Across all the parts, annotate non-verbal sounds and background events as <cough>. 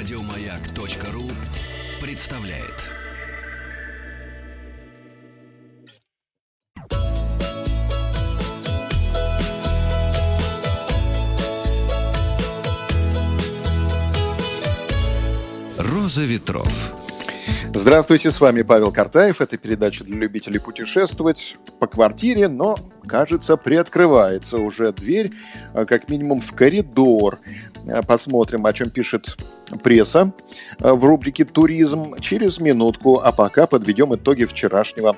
Радиомаяк.ру представляет. Роза ветров. Здравствуйте, с вами Павел Картаев. Это передача для любителей путешествовать по квартире, но, кажется, приоткрывается уже дверь, э, как минимум в коридор. Э, посмотрим, о чем пишет пресса э, в рубрике «Туризм» через минутку, а пока подведем итоги вчерашнего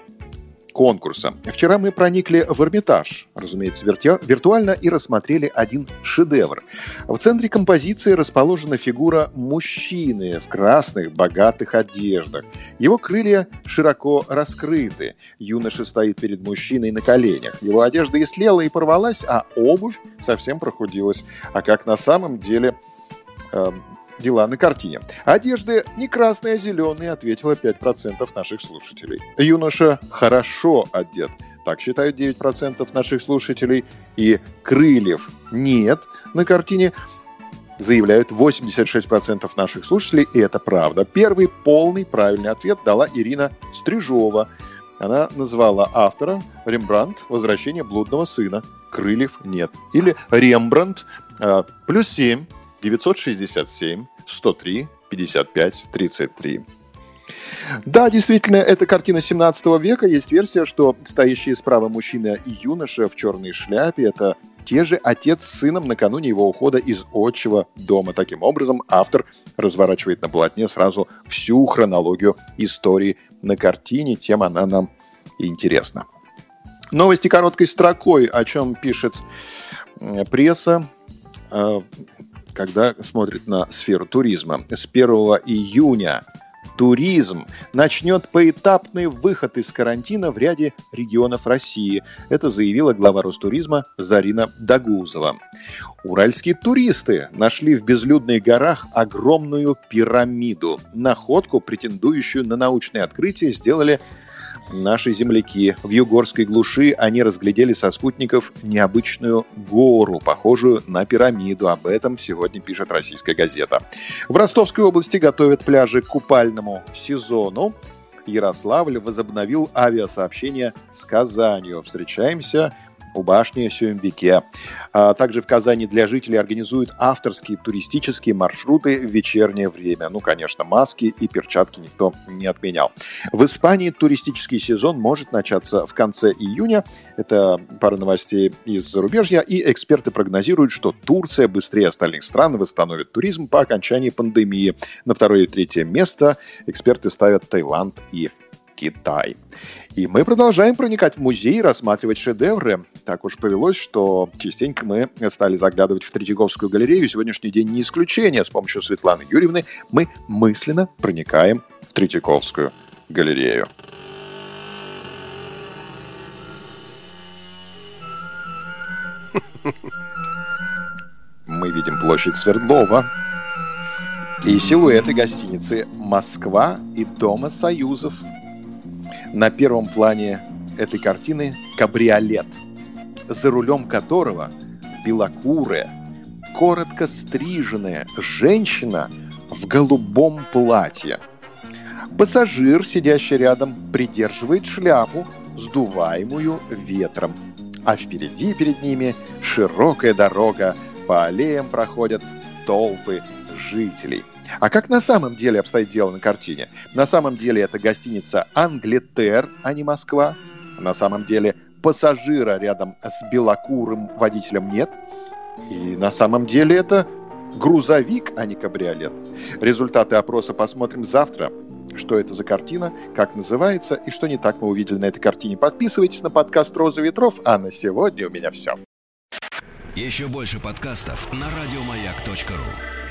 конкурса. Вчера мы проникли в Эрмитаж, разумеется, вирту- виртуально и рассмотрели один шедевр. В центре композиции расположена фигура мужчины в красных богатых одеждах. Его крылья широко раскрыты. Юноша стоит перед мужчиной на коленях. Его одежда истлела и порвалась, а обувь совсем прохудилась. А как на самом деле э, дела на картине. Одежды не красные, а зеленые, ответило 5% наших слушателей. Юноша хорошо одет, так считают 9% наших слушателей. И крыльев нет на картине, заявляют 86% наших слушателей, и это правда. Первый полный правильный ответ дала Ирина Стрижова. Она назвала автора Рембрандт «Возвращение блудного сына». Крыльев нет. Или Рембрандт э, плюс 7 967 103 55 33. Да, действительно, это картина 17 века. Есть версия, что стоящие справа мужчина и юноша в черной шляпе – это те же отец с сыном накануне его ухода из отчего дома. Таким образом, автор разворачивает на полотне сразу всю хронологию истории на картине, тем она нам интересна. Новости короткой строкой, о чем пишет пресса э, когда смотрит на сферу туризма. С 1 июня туризм начнет поэтапный выход из карантина в ряде регионов России. Это заявила глава Ростуризма Зарина Дагузова. Уральские туристы нашли в безлюдных горах огромную пирамиду. Находку, претендующую на научное открытие, сделали наши земляки. В югорской глуши они разглядели со спутников необычную гору, похожую на пирамиду. Об этом сегодня пишет российская газета. В Ростовской области готовят пляжи к купальному сезону. Ярославль возобновил авиасообщение с Казанью. Встречаемся у башни Сюмбике. А также в Казани для жителей организуют авторские туристические маршруты в вечернее время. Ну, конечно, маски и перчатки никто не отменял. В Испании туристический сезон может начаться в конце июня. Это пара новостей из зарубежья. И эксперты прогнозируют, что Турция быстрее остальных стран восстановит туризм по окончании пандемии. На второе и третье место эксперты ставят Таиланд и Китай. И мы продолжаем проникать в музей и рассматривать шедевры. Так уж повелось, что частенько мы стали заглядывать в Третьяковскую галерею. Сегодняшний день не исключение. С помощью Светланы Юрьевны мы мысленно проникаем в Третьяковскую галерею. <laughs> Мы видим площадь Свердлова и силуэты гостиницы «Москва» и Дома Союзов – на первом плане этой картины кабриолет, за рулем которого белокурая, коротко стриженная женщина в голубом платье. Пассажир, сидящий рядом, придерживает шляпу, сдуваемую ветром. А впереди перед ними широкая дорога, по аллеям проходят толпы жителей. А как на самом деле обстоит дело на картине? На самом деле это гостиница «Англитер», а не «Москва». На самом деле пассажира рядом с белокурым водителем нет. И на самом деле это грузовик, а не кабриолет. Результаты опроса посмотрим завтра. Что это за картина, как называется и что не так мы увидели на этой картине. Подписывайтесь на подкаст «Роза ветров», а на сегодня у меня все. Еще больше подкастов на радиомаяк.ру